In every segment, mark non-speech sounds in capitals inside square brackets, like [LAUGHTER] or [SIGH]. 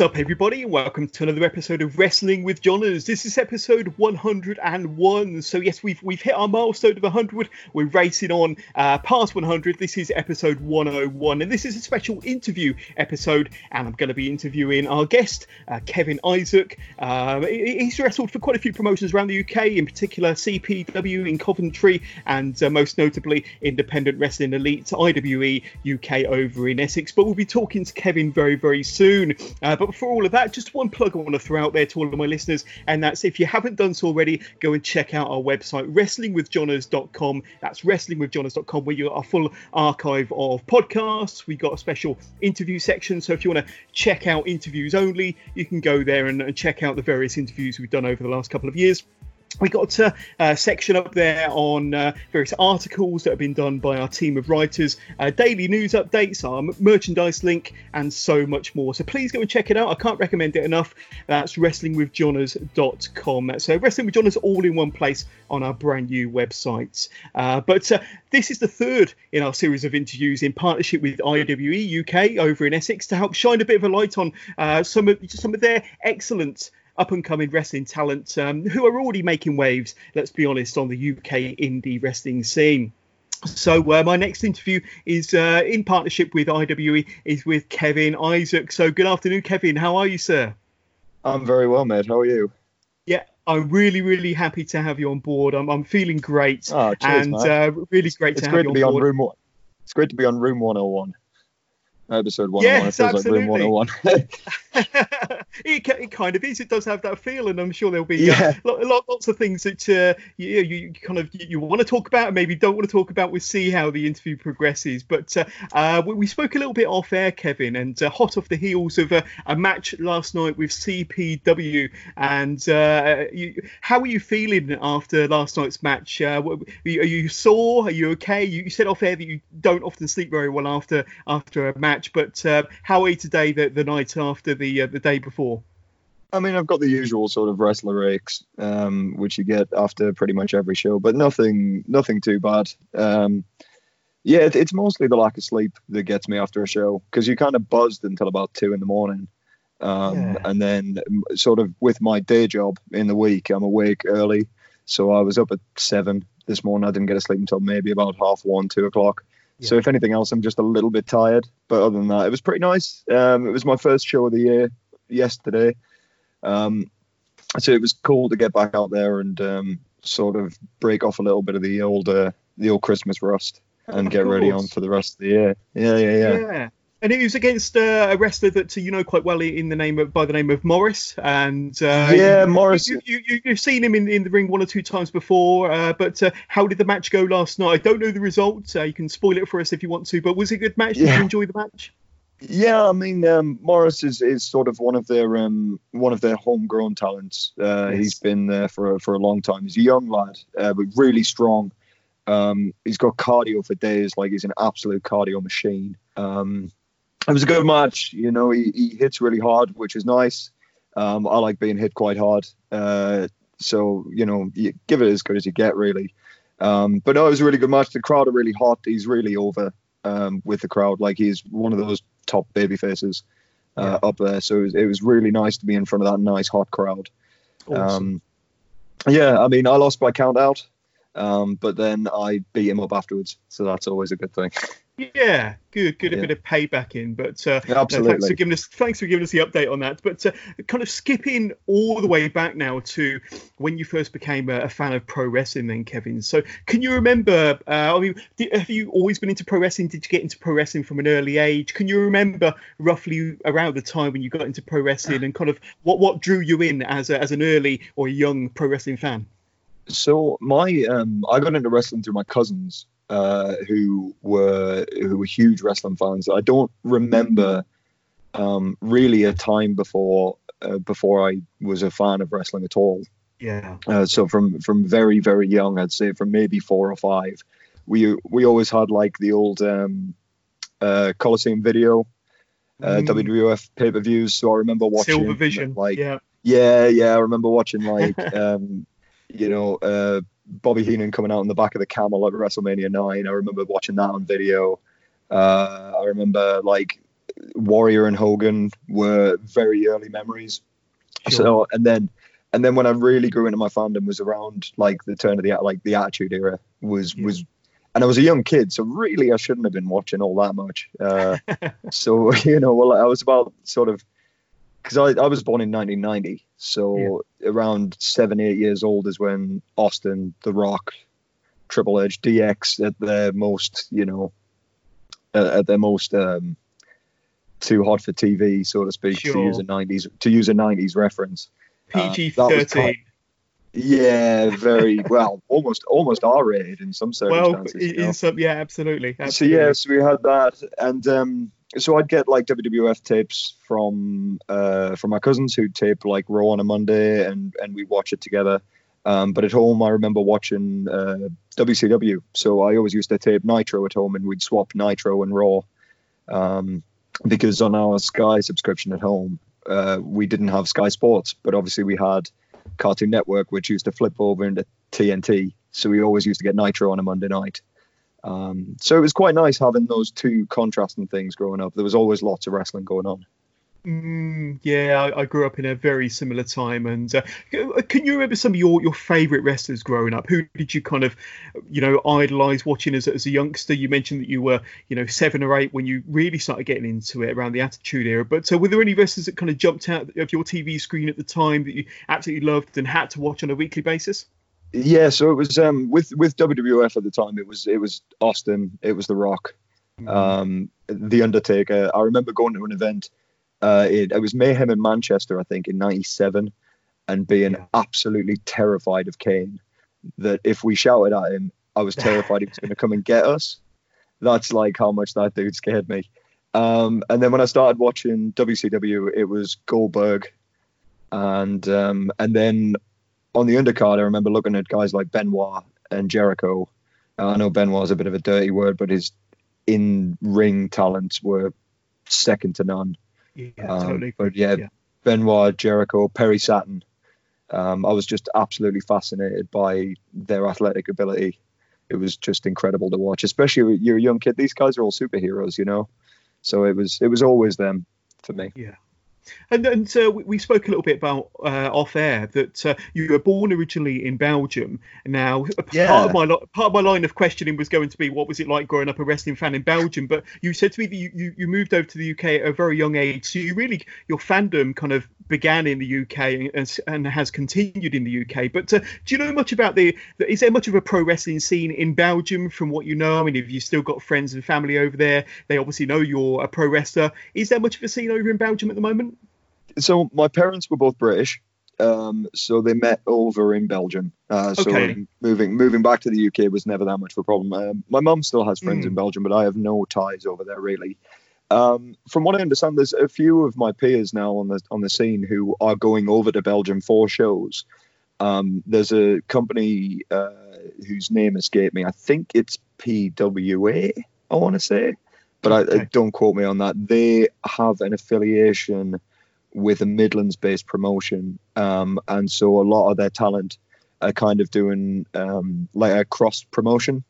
Up, everybody, and welcome to another episode of Wrestling with Johners. This is episode 101. So yes, we've we've hit our milestone of 100. We're racing on uh, past 100. This is episode 101, and this is a special interview episode. And I'm going to be interviewing our guest, uh, Kevin Isaac. Uh, he's wrestled for quite a few promotions around the UK, in particular CPW in Coventry, and uh, most notably Independent Wrestling Elite IWE UK over in Essex. But we'll be talking to Kevin very very soon. Uh, but before all of that, just one plug I want to throw out there to all of my listeners, and that's if you haven't done so already, go and check out our website, wrestlingwithjohners.com. That's wrestlingwithjohners.com, where you got a full archive of podcasts. We've got a special interview section, so if you want to check out interviews only, you can go there and, and check out the various interviews we've done over the last couple of years we got a, a, section up there on uh, various articles that have been done by our team of writers, uh, daily news updates, our merchandise link, and so much more. So please go and check it out. I can't recommend it enough. That's wrestlingwithjohners.com. So Wrestling with Johners all in one place on our brand new website. Uh, but uh, this is the third in our series of interviews in partnership with IWE UK over in Essex to help shine a bit of a light on uh, some of some of their excellent up and coming wrestling talent um, who are already making waves, let's be honest, on the UK indie wrestling scene. So uh, my next interview is uh, in partnership with IWE is with Kevin Isaac. So good afternoon, Kevin. How are you, sir? I'm very well, mate. How are you? Yeah, I'm really, really happy to have you on board. I'm, I'm feeling great, oh, cheers, and uh, really great it's to great have to you be on on room one. It's great to be on room 101. Episode 101. Yes, it feels like room absolutely. 101. [LAUGHS] [LAUGHS] it, it kind of is. It does have that feel, and I'm sure there'll be Yeah. uh, lo- lo- lots of things that uh, you, you kind of you, want to talk about, and maybe don't want to talk about. We'll see how the interview progresses. But uh, uh, we, we spoke a little bit off air, Kevin, and uh, hot off the heels of a, a match last night with CPW. And uh, you, how are you feeling after last night's match? Uh, are you, are you sore? Are you okay? You, you said off air that you don't often sleep very well after after a match, but uh, how are you today? The, the night after the uh, the day before. I mean, I've got the usual sort of wrestler aches, um, which you get after pretty much every show, but nothing, nothing too bad. Um, yeah, it, it's mostly the lack of sleep that gets me after a show because you kind of buzzed until about two in the morning. Um, Yeah. And then, sort of, with my day job in the week, I'm awake early. So I was up at seven this morning. I didn't get to sleep until maybe about half one, two o'clock. So if anything else, I'm just a little bit tired. But other than that, it was pretty nice. Um, it was my first show of the year yesterday. Um, so it was cool to get back out there and um, sort of break off a little bit of the old uh, the old Christmas rust and Of get ready on for the rest of the year. Yeah, yeah, yeah. Yeah. And it was against uh, a wrestler that you know quite well in the name of by the name of Morris. And uh, Yeah, Morris- You, you, you've seen him in, in the ring one or two times before. Uh, but uh, how did the match go last night? I don't know the result. Uh, you can spoil it for us if you want to. But was it a good match? Did you enjoy the match? Yeah, I mean, um, Morris is, is sort of one of their um, one of their homegrown talents. Uh, Yes. He's been there for a, for a long time. He's a young lad, uh, but really strong. Um, he's got cardio for days, like he's an absolute cardio machine. Um, it was a good match. You know, he, he hits really hard, which is nice. Um, I like being hit quite hard. Uh, so you know, you give it as good as you get, really. Um, but no, it was a really good match. The crowd are really hot. He's really over um, with the crowd. Like he's one of those top baby faces uh, up there. So it was, it was really nice to be in front of that nice hot crowd. Awesome. Um, yeah, I mean, I lost by count out, um, but then I beat him up afterwards. So that's always a good thing. [LAUGHS] Yeah, good, good. A bit of payback in, but uh, absolutely. No, thanks for giving us thanks for giving us the update on that. But uh, kind of skipping all the way back now to when you first became a, a fan of pro wrestling, then Kevin. So can you remember? Uh, I mean, did, have you always been into pro wrestling? Did you get into pro wrestling from an early age? Can you remember roughly around the time when you got into pro wrestling and kind of what what drew you in as a, as an early or young pro wrestling fan? So my um, I got into wrestling through my cousins uh, who were who were huge wrestling fans. I don't remember um, really a time before uh, before I was a fan of wrestling at all. Yeah. Uh, so from from very very young, I'd say from maybe four or five, we we always had like the old um, uh, Coliseum video, uh, mm. WWF pay per views. So I remember watching Silver Vision. Like yeah, yeah, yeah. I remember watching like [LAUGHS] um, you know uh, Bobby Heenan coming out on the back of the camel at WrestleMania 9. I remember watching that on video. Uh, I remember like Warrior and Hogan were very early memories. Sure. So and then and then when I really grew into my fandom was around like the turn of the like the Attitude Era was yeah. was and I was a young kid, so really I shouldn't have been watching all that much. Uh, [LAUGHS] so [LAUGHS] you know, well, I was about sort of because I, I was born in 1990, so yeah. around seven, eight years old is when Austin, The Rock, Triple H, DX at their most, you know, uh, at their most um, too hot for TV, so to speak, sure. to use a 90s to use a 90s reference. PG uh, 13. Yeah, very well, almost almost R rated in some circumstances. Well, in you know? some, yeah, absolutely, absolutely. So yes, we had that, and um, so I'd get like WWF tapes from uh, from my cousins who'd tape like Raw on a Monday, and and we watch it together. Um, but at home, I remember watching uh, WCW. So I always used to tape Nitro at home, and we'd swap Nitro and Raw. Um, because on our Sky subscription at home, uh, we didn't have Sky Sports, but obviously we had Cartoon Network, which used to flip over into TNT. So we always used to get Nitro on a Monday night. Um, so it was quite nice having those two contrasting things growing up. There was always lots of wrestling going on. Mm, yeah, I, I, grew up in a very similar time. And uh, can you remember some of your, your favourite wrestlers growing up? Who did you kind of, you know, idolise watching as, as a youngster? You mentioned that you were, you know, seven or eight when you really started getting into it around the Attitude Era. But uh, were there any wrestlers that kind of jumped out of your TV screen at the time that you absolutely loved and had to watch on a weekly basis? Yeah, so it was um, with with WWF at the time. It was it was Austin. It was The Rock, mm-hmm. um, The Undertaker. I remember going to an event. Uh, it, it was Mayhem in Manchester, I think, in '97, and being yeah. absolutely terrified of Kane. That if we shouted at him, I was terrified he was going to come and get us. That's like how much that dude scared me. Um, and then when I started watching WCW, it was Goldberg, and um, and then on the undercard, I remember looking at guys like Benoit and Jericho. Uh, I know Benoit Benoit's a bit of a dirty word, but his in ring talents were second to none. Yeah, um, totally. But yeah, yeah, Benoit, Jericho, Perry Saturn. Um, I was just absolutely fascinated by their athletic ability. It was just incredible to watch, especially you're a young kid. These guys are all superheroes, you know. So it was it was always them for me. Yeah. And, and uh, we, we, spoke a little bit about uh, off air that uh, you were born originally in Belgium. Now, yeah. part of my part of my line of questioning was going to be what was it like growing up a wrestling fan in Belgium? But you said to me that you, you, you moved over to the UK at a very young age, so you really your fandom kind of began in the UK and, and has continued in the UK. But uh, do you know much about the, the? Is there much of a pro wrestling scene in Belgium from what you know? I mean, if you still got friends and family over there? They obviously know you're a pro wrestler. Is there much of a scene over in Belgium at the moment? so my parents were both British, um, so they met over in Belgium. Uh, so okay. moving moving back to the UK was never that much of a problem. Um, my mum still has friends mm. in Belgium, but I have no ties over there really. Um, from what I understand, there's a few of my peers now on the on the scene who are going over to Belgium for shows. Um, there's a company uh, whose name escaped me. I think it's PWA. I want to say, but okay. I, don't quote me on that. They have an affiliation with a Midlands based promotion. Um, and so a lot of their talent are kind of doing um, like a cross promotion.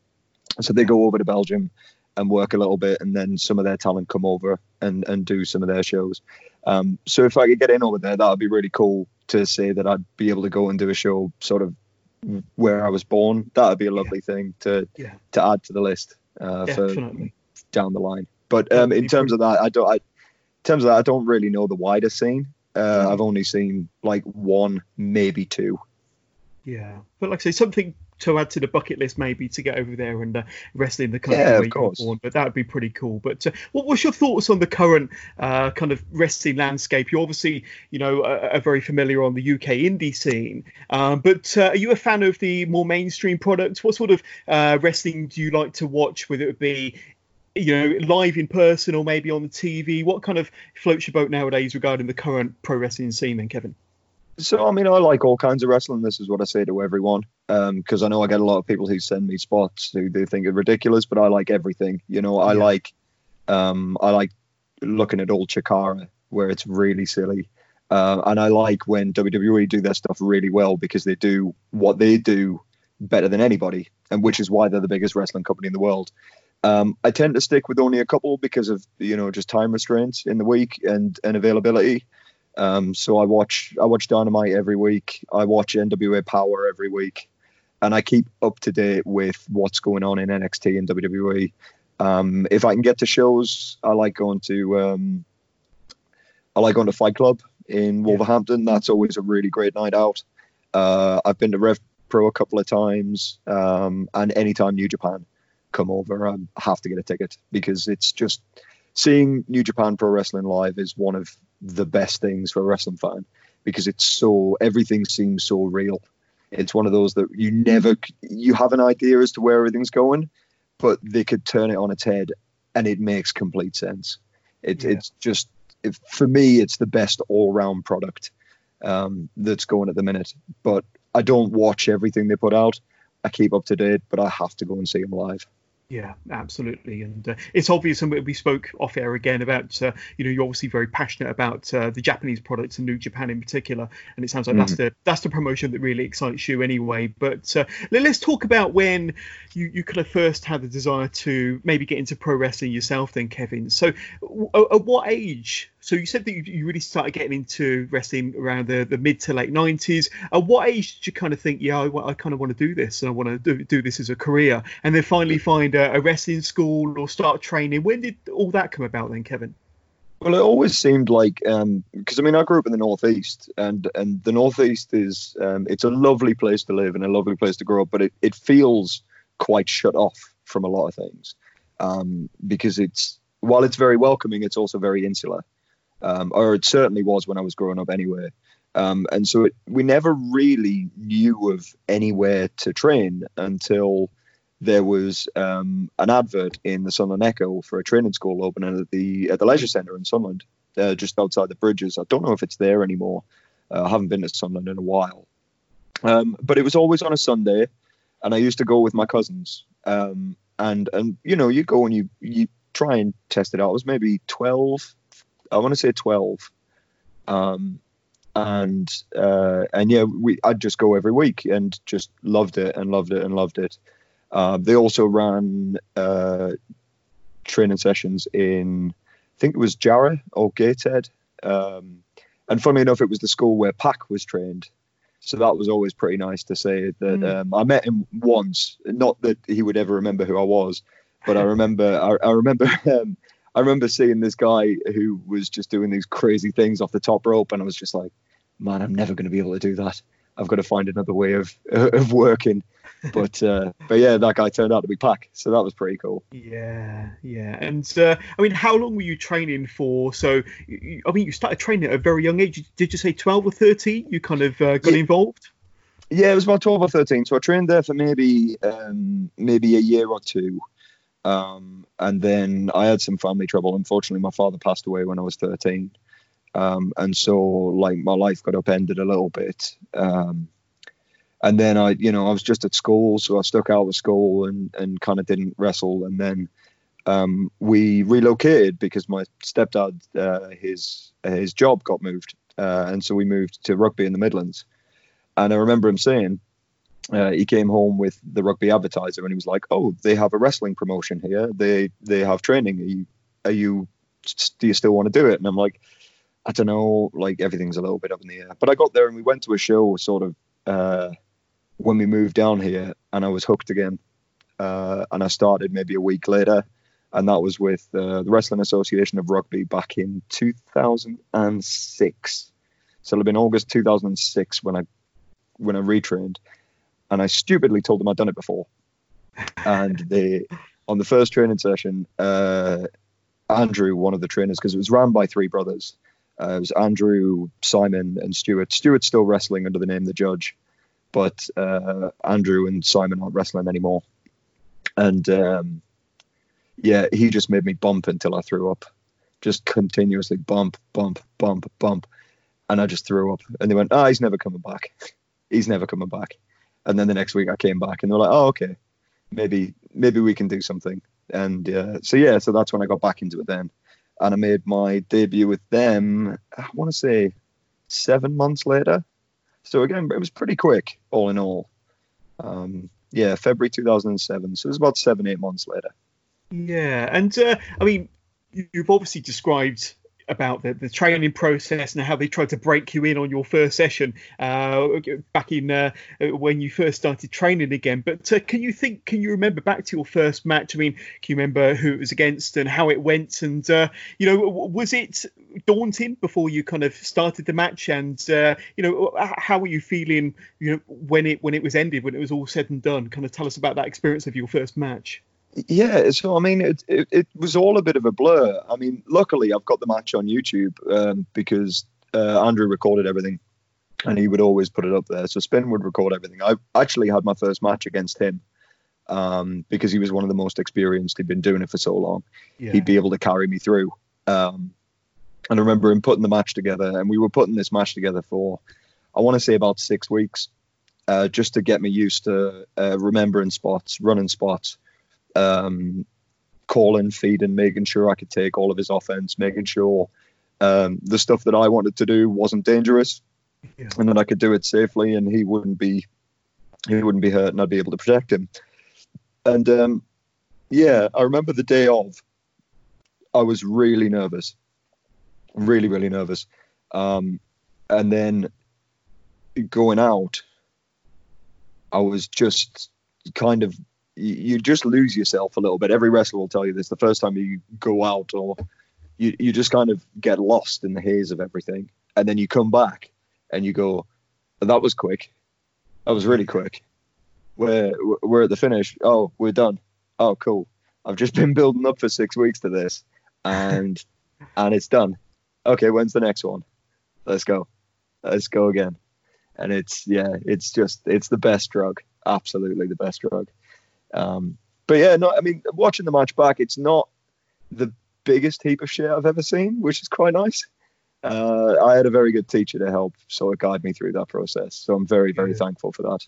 So they go over to Belgium and work a little bit, and then some of their talent come over and, and do some of their shows. Um, so if I could get in over there, that would be really cool to say that I'd be able to go and do a show sort of where I was born. That would be a lovely yeah. thing to yeah. to add to the list uh, for down the line. But um, in terms of that, I don't. I, in terms of that, I don't really know the wider scene. Uh, I've only seen like one, maybe two. Yeah, but like I say, something to add to the bucket list maybe to get over there and uh, wrestle in the country Yeah, of where you were course. born. But that would be pretty cool. But uh, what was your thoughts on the current uh, kind of wrestling landscape? You're obviously you know are, are very familiar on the UK indie scene, um, but uh, are you a fan of the more mainstream products? What sort of uh, wrestling do you like to watch? Whether it be you know live in person or maybe on the TV? What kind of floats your boat nowadays regarding the current pro wrestling scene? Then Kevin. So I mean, I like all kinds of wrestling. This is what I say to everyone because I know I get a lot of people who send me spots who they think are ridiculous, but I like everything. You know, I Yeah. like um, I like looking at old Chikara where it's really silly, uh, and I like when WWE do their stuff really well because they do what they do better than anybody, and which is why they're the biggest wrestling company in the world. Um, I tend to stick with only a couple because of you know just time restraints in the week and and availability. Um, so I watch I watch Dynamite every week. I watch NWA Power every week, and I keep up to date with what's going on in NXT and WWE. Um, if I can get to shows, I like going to um, I like going to Fight Club in Wolverhampton. That's always a really great night out. Uh, I've been to Rev Pro a couple of times, um, and anytime New Japan come over, I have to get a ticket because it's just seeing New Japan Pro Wrestling live is one of the best things for a wrestling fan because it's so everything seems so real. It's one of those that you never you have an idea as to where everything's going, but they could turn it on its head and it makes complete sense. It, Yeah. It's just if, for me, it's the best all round product um, that's going at the minute. But I don't watch everything they put out. I keep up to date, but I have to go and see them live. Yeah, absolutely, and uh, it's obvious, and we- spoke off air again about uh, you know you're obviously very passionate about uh, the Japanese products and New Japan in particular, and it sounds like that's the that's the promotion that really excites you anyway. But uh, let, us talk about when you you kind of first had the desire to maybe get into pro wrestling yourself, then Kevin. So w- at what age? So you said that you, you really started getting into wrestling around the, the mid to late 90s. At what age did you kind of think, yeah, I, I kind of want to do this and I want to do, do this as a career? And then finally find a, a wrestling school or start training. When did all that come about then, Kevin? Well, it always seemed like because I mean I grew up in the northeast, and and the northeast is um, it's a lovely place to live and a lovely place to grow up, but it, it feels quite shut off from a lot of things um, because it's while it's very welcoming, it's also very insular, um, or it certainly was when I was growing up anyway. Um, and so it, we never really knew of anywhere to train until there was um, an advert in the Sunderland Echo for a training school opening at the at the leisure centre in Sunderland, uh, just outside the bridges. I don't know if it's there anymore. Uh, I haven't been to Sunderland in a while, um, but it was always on a Sunday, and I used to go with my cousins. Um, and and you know you go and you you try and test it out. I was maybe twelve. I want to say twelve. Um, and uh, and yeah, we I'd just go every week and just loved it and loved it and loved it. Uh, they also ran uh, training sessions in, I think it was Jarrow or Gateshead. Um, and funnily enough, it was the school where Pac was trained. So that was always pretty nice to say that Mm. um, I met him once. Not that he would ever remember who I was, but I [LAUGHS] remember I, I remember [LAUGHS] um, I remember seeing this guy who was just doing these crazy things off the top rope, and I was just like, man, I'm never going to be able to do that. I've got to find another way of [LAUGHS] of working. [LAUGHS] But uh, but yeah, that guy turned out to be Pac, so that was pretty cool. Yeah, yeah. And uh, I mean, how long were you training for? So, you- I mean, you started training at a very young age. Did you say 12 or 13? You kind of uh, got Yeah. involved? Yeah, it was about twelve or thirteen. So I trained there for maybe um, maybe a year or two, um, and then I had some family trouble. Unfortunately, my father passed away when I was thirteen, um, and so like my life got upended a little bit. Um, and then I, you know, I was just at school, so I stuck out of school and and kind of didn't wrestle. And then um, we relocated because my stepdad, uh, his his job got moved, uh, and so we moved to Rugby in the Midlands. And I remember him saying, uh, he came home with the Rugby Advertiser, and he was like, "Oh, they have a wrestling promotion here. They they have training. Are you are you do you still want to do it?" And I'm like, "I don't know. Like everything's a little bit up in the air." But I got there, and we went to a show, sort of uh, when we moved down here, and I was hooked again. Uh, and I started maybe a week later, and that was with uh, the Wrestling Association of Rugby back in 2006. So it'll have been August 2006 when I when I retrained, and I stupidly told them I'd done it before, and they on the first training session, uh, Andrew, one of the trainers, because it was ran by three brothers. Uh, it was Andrew, Simon, and Stuart. Stuart's still wrestling under the name The Judge, but uh, Andrew and Simon aren't wrestling anymore. And um, yeah, he just made me bump until I threw up, just continuously bump, bump, bump, bump, and I just threw up. And they went, "Ah, oh, he's never coming back. [LAUGHS] he's never coming back." And then the next week I came back, and they were like, "Oh, okay, maybe maybe we can do something." And uh, so yeah, so that's when I got back into it then, and I made my debut with them. I want to say seven months later. So again, it was pretty quick, all in all. Um, yeah, February 2007. So it was about seven, eight months later. Yeah, and uh, I mean, you've obviously described about the, the training process and how they tried to break you in on your first session uh, back in uh, when you first started training again. But uh, can you think? Can you remember back to your first match? I mean, can you remember who it was against and how it went? And uh, you know, was it daunting before you kind of started the match? And uh, you know, how were you feeling? You know, when it when it was ended, when it was all said and done? Kind of tell us about that experience of your first match. Yeah, so I mean, it, it, it was all a bit of a blur. I mean, luckily I've got the match on YouTube um, because uh, Andrew recorded everything, and he would always put it up there. So Spin would record everything. I actually had my first match against him um, because he was one of the most experienced. He'd been doing it for so long. Yeah. He'd be able to carry me through. Um, and I remember him putting the match together, and we were putting this match together for, I want to say about six weeks, uh, just to get me used to uh, remembering spots, running spots um, calling, feeding, making sure I could take all of his offense, making sure um, the stuff that I wanted to do wasn't dangerous, yeah. and that I could do it safely, and he wouldn't be he wouldn't be hurt, and I'd be able to protect him. And um, yeah, I remember the day of. I was really nervous, really, really nervous. Um, and then going out, I was just kind of you, just lose yourself a little bit. Every wrestler will tell you this. The first time you go out, or you you just kind of get lost in the haze of everything, and then you come back and you go, "That was quick. That was really quick. We're we're at the finish. Oh, we're done. Oh, cool. I've just been building up for six weeks to this, and [LAUGHS] and it's done. Okay, when's the next one? Let's go. Let's go again. And it's yeah, it's just it's the best drug. Absolutely the best drug. Um, but yeah, no, I mean, watching the match back, it's not the biggest heap of shit I've ever seen, which is quite nice. Uh, I had a very good teacher to help sort of guide me through that process. So I'm very, very thankful for that.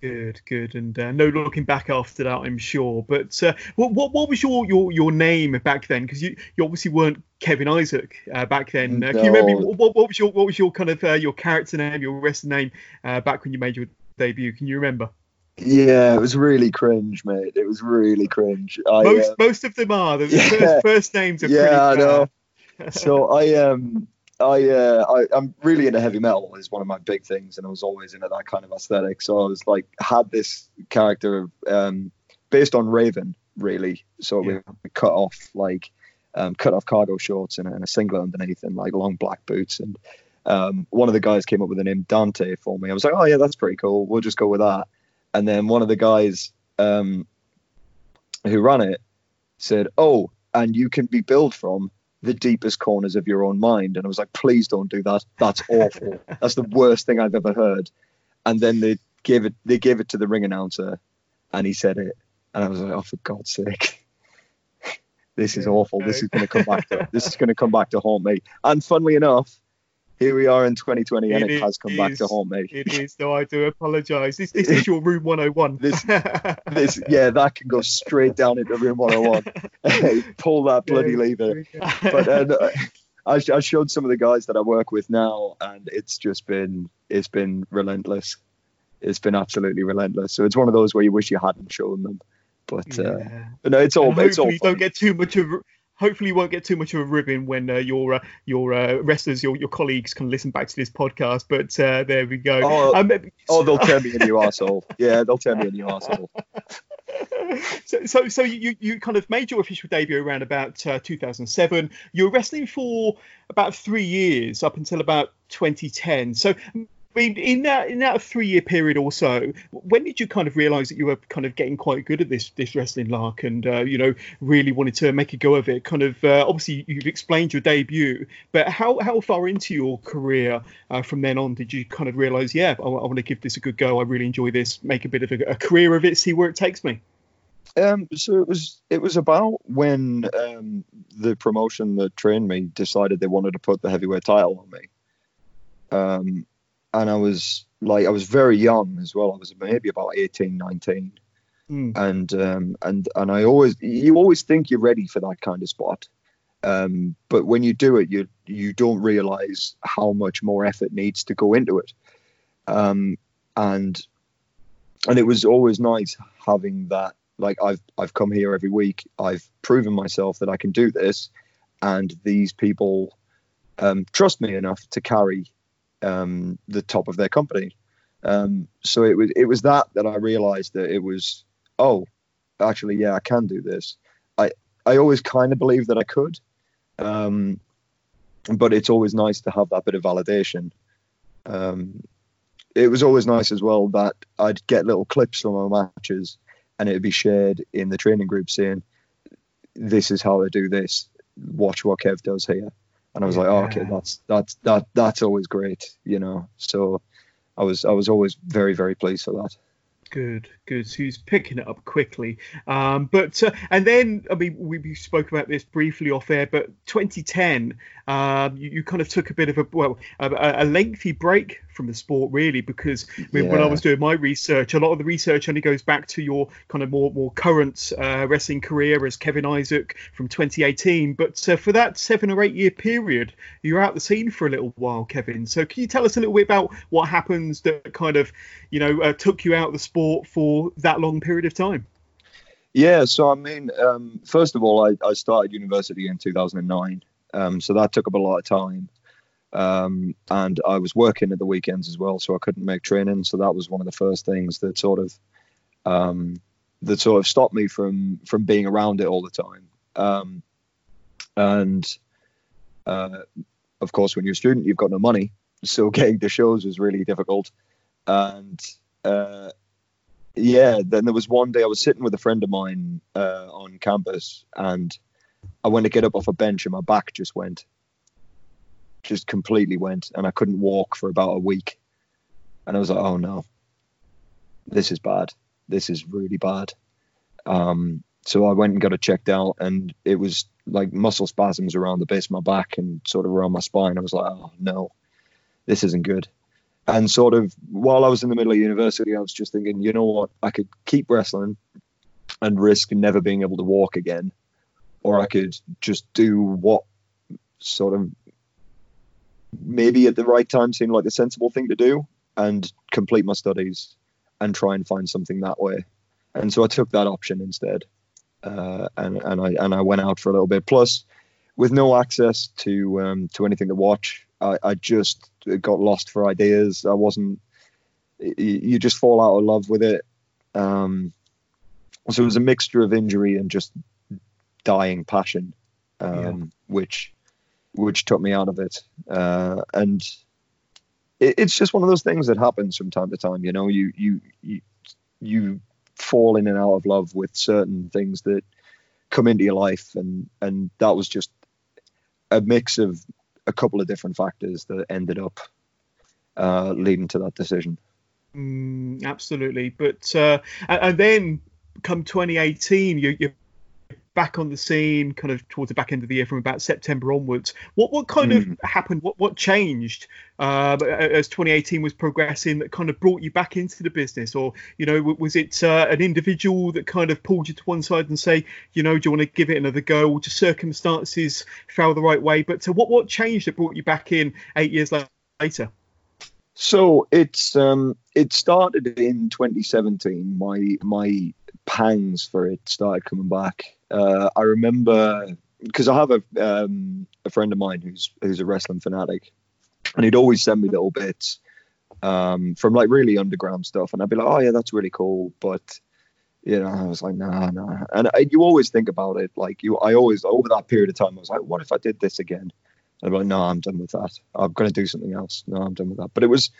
Good, good, and uh, no looking back after that, I'm sure. But uh, what, what, what was your, your your name back then? Because you, you obviously weren't Kevin Isaac uh, back then. No. Uh, can you remember what, what was your what was your kind of uh, your character name, your wrestling name uh, back when you made your debut? Can you remember? Yeah, it was really cringe, mate. It was really cringe. I, most uh, most of them are. The yeah, first, first names are yeah, I know. [LAUGHS] so I um I uh I, I'm really into heavy metal is one of my big things, and I was always into that kind of aesthetic. So I was like had this character um based on Raven, really. So yeah. we cut off like um, cut off cargo shorts and, and a singlet underneath, and like long black boots and. Um, one of the guys came up with the name Dante for me. I was like, oh yeah, that's pretty cool. We'll just go with that and then one of the guys um, who ran it said, "Oh, and you can be billed from the deepest corners of your own mind." And I was like, "Please don't do that. That's [LAUGHS] awful. That's the worst thing I've ever heard." And then they gave it. They gave it to the ring announcer, and he said it, and I was like, "Oh, for God's sake." [LAUGHS] this is awful. This is going to come back. To, [LAUGHS] this is going to come back to haunt me. And funnily enough, here we are in 2020 and it, it has come is, back to haunt me. It is, though I do apologise. This, this [LAUGHS] is your room 101. this, [LAUGHS] this, yeah, that can go straight down into room 101. [LAUGHS] Pull that bloody lever. But uh, I, I showed some of the guys that I work with now, and it's just been it's been relentless. It's been absolutely relentless. So it's one of those where you wish you hadn't shown them. But, uh, yeah. but no, it's all. It's all. don't get too much of hopefully you won't get too much of a ribbon when uh, your uh, your uh, wrestlers, your your colleagues can listen back to this podcast. But uh, there we go. Oh, um, oh they'll [LAUGHS] turn me into a new asshole. Yeah, they'll turn me a new asshole. [LAUGHS] so, so, so you, you kind of made your official debut around about uh, 2007. You were wrestling for about three years up until about 2010. So, I mean, in that in that three year period or so, when did you kind of realise that you were kind of getting quite good at this this wrestling lark, and uh, you know really wanted to make a go of it? Kind of uh, obviously you've explained your debut, but how how far into your career uh, from then on did you kind of realise, yeah, I, I want to give this a good go. I really enjoy this. Make a bit of a, a career of it. See where it takes me. Um, so it was it was about when um, the promotion that trained me decided they wanted to put the heavyweight title on me. Um, and I was like I was very young as well. I was maybe about 18, 19. Mm. And um, and and I always you always think you're ready for that kind of spot. Um, but when you do it, you you don't realize how much more effort needs to go into it. Um, and and it was always nice having that. Like I've I've come here every week. I've proven myself that I can do this, and these people um, trust me enough to carry um, the top of their company. Um, so it was it was that that I realized that it was oh actually yeah I can do this. I I always kind of believed that I could, um, but it's always nice to have that bit of validation. Um, it was always nice as well that I'd get little clips from my matches and it'd be shared in the training group saying, "This is how I do this. Watch what Kev does here." And I was yeah. like, oh, okay, that's that's that that's always great, you know. So I was I was always very very pleased for that. Good, good. So he's picking it up quickly. Um, but uh, and then I mean we, we, spoke about this briefly off air, but 2010, um, you, you, kind of took a bit of a well a, a lengthy break from the sport really because I mean, yeah. when I was doing my research, a lot of the research only goes back to your kind of more more current uh, wrestling career as Kevin Isaac from 2018. But uh, for that seven or eight year period, you're out the scene for a little while, Kevin. So can you tell us a little bit about what happens that kind of you know uh, took you out of the sport for that long period of time? Yeah, so I mean, um, first of all, I, I started university in 2009, um, so that took up a lot of time. Um, and I was working at the weekends as well, so I couldn't make training. So that was one of the first things that sort of um, that sort of stopped me from from being around it all the time. Um, and uh, of course, when you're a student, you've got no money, so [LAUGHS] getting to shows was really difficult. And uh, yeah, then there was one day I was sitting with a friend of mine uh, on campus, and I went to get up off a bench, and my back just went just completely went, and I couldn't walk for about a week. And I was like, oh no, this is bad. This is really bad. Um, so I went and got it checked out, and it was like muscle spasms around the base of my back and sort of around my spine. I was like, oh no, this isn't good. And sort of while I was in the middle of university, I was just thinking, you know what, I could keep wrestling and risk never being able to walk again, or I could just do what sort of maybe at the right time seemed like the sensible thing to do and complete my studies and try and find something that way. And so I took that option instead. Uh, and, and I and I went out for a little bit. Plus, with no access to um, to anything to watch, I, I just got lost for ideas. I wasn't. You just fall out of love with it. Um, so it was a mixture of injury and just dying passion, um, yeah. which which took me out of it. Uh, and it, it's just one of those things that happens from time to time. You know, you you you you fall in and out of love with certain things that come into your life, and and that was just a mix of a couple of different factors that ended up uh, leading to that decision. Mm, absolutely, but uh, and then come 2018, you, you back on the scene kind of towards the back end of the year from about September onwards. What what kind mm. of hmm. happened? What what changed uh, as 2018 was progressing that kind of brought you back into the business, or you know was it uh, an individual that kind of pulled you to one side and say, you know, do you want to give it another go, or just circumstances fell the right way? But uh, what what changed that brought you back in eight years later? So it's um, it started in 2017. My my pangs for it started coming back. Uh, I remember because I have a um, a friend of mine who's who's a wrestling fanatic, and he'd always send me little bits um, from like really underground stuff, and I'd be like, oh yeah, that's really cool, but You know, I was like, nah, nah. And I, you always think about it. Like you, I always over that period of time, I was like, what if I did this again? And I'm like, no, I'm done with that. I'm to do something else. No, I'm done with that. But it was,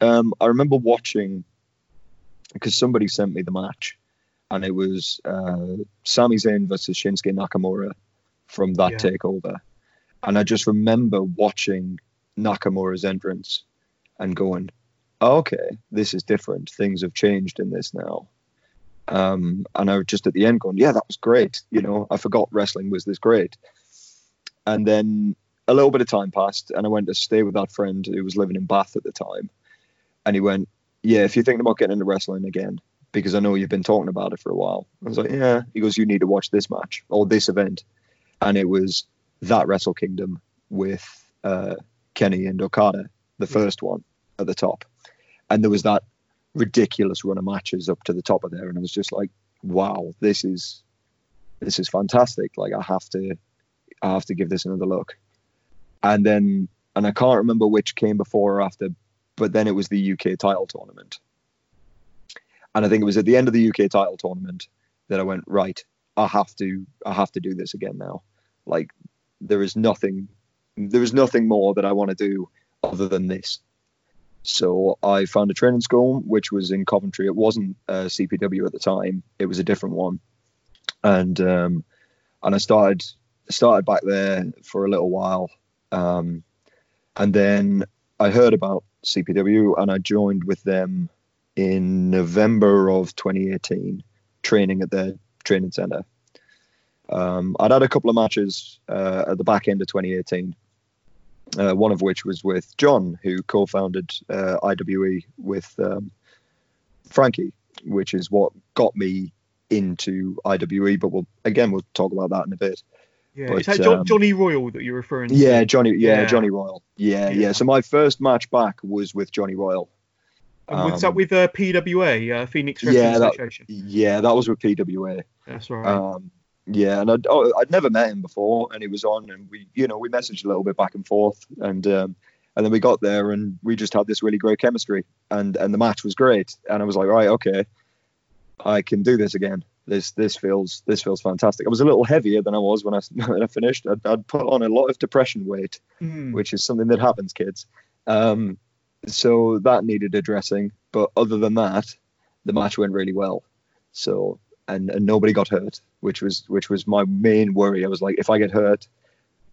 um, I remember watching because somebody sent me the match, and it was uh, Sami Zayn versus Shinsuke Nakamura from that Yeah. takeover, and I just remember watching Nakamura's entrance and going, oh, "Okay, this is different. Things have changed in this now." Um, and I was just at the end going, "Yeah, that was great." You know, I forgot wrestling was this great. And then a little bit of time passed, and I went to stay with that friend who was living in Bath at the time. And he went, Yeah, if you're thinking about getting into wrestling again, because I know you've been talking about it for a while. I was like, Yeah. He goes, You need to watch this match or this event. And it was that Wrestle Kingdom with uh, Kenny and Okada, the first one at the top. And there was that ridiculous run of matches up to the top of there. And I was just like, Wow, this is this is fantastic. Like I have to I have to give this another look. And then, and I can't remember which came before or after, but then it was the UK title tournament. And I think it was at the end of the UK title tournament that I went, right, I have to, I have to do this again now. Like there is nothing, there is nothing more that I want to do other than this. So I found a training school, which was in Coventry. It wasn't uh, CPW at the time; it was a different one, and um, and I started started back there for a little while, um, and then I heard about CPW and I joined with them in November of 2018, training at their training center. Um, I'd had a couple of matches uh, at the back end of 2018. Uh, one of which was with John, who co-founded uh, IWE with um, Frankie, which is what got me into IWE. But we'll again we'll talk about that in a bit. Yeah, But, is that John, um, Johnny Royal that you're referring to? Yeah, Johnny. Yeah, Yeah. Johnny Royal. Yeah, yeah, Yeah. So my first match back was with Johnny Royal. And was that um, with uh, PWA, uh, Phoenix Wrestling Yeah, that- Association? Yeah, that was with PWA. That's right. Um, yeah, and I'd, oh, I'd never met him before, and he was on, and we, you know, we messaged a little bit back and forth, and um, and then we got there, and we just had this really great chemistry, and and the match was great, and I was like, right, okay, I can do this again. This this feels this feels fantastic. I was a little heavier than I was when I [LAUGHS] when I finished. I'd, I'd put on a lot of depression weight, Mm. which is something that happens, kids. Um, so that needed addressing. But other than that, the match went really well. So and, and nobody got hurt, which was which was my main worry. I was like, if I get hurt,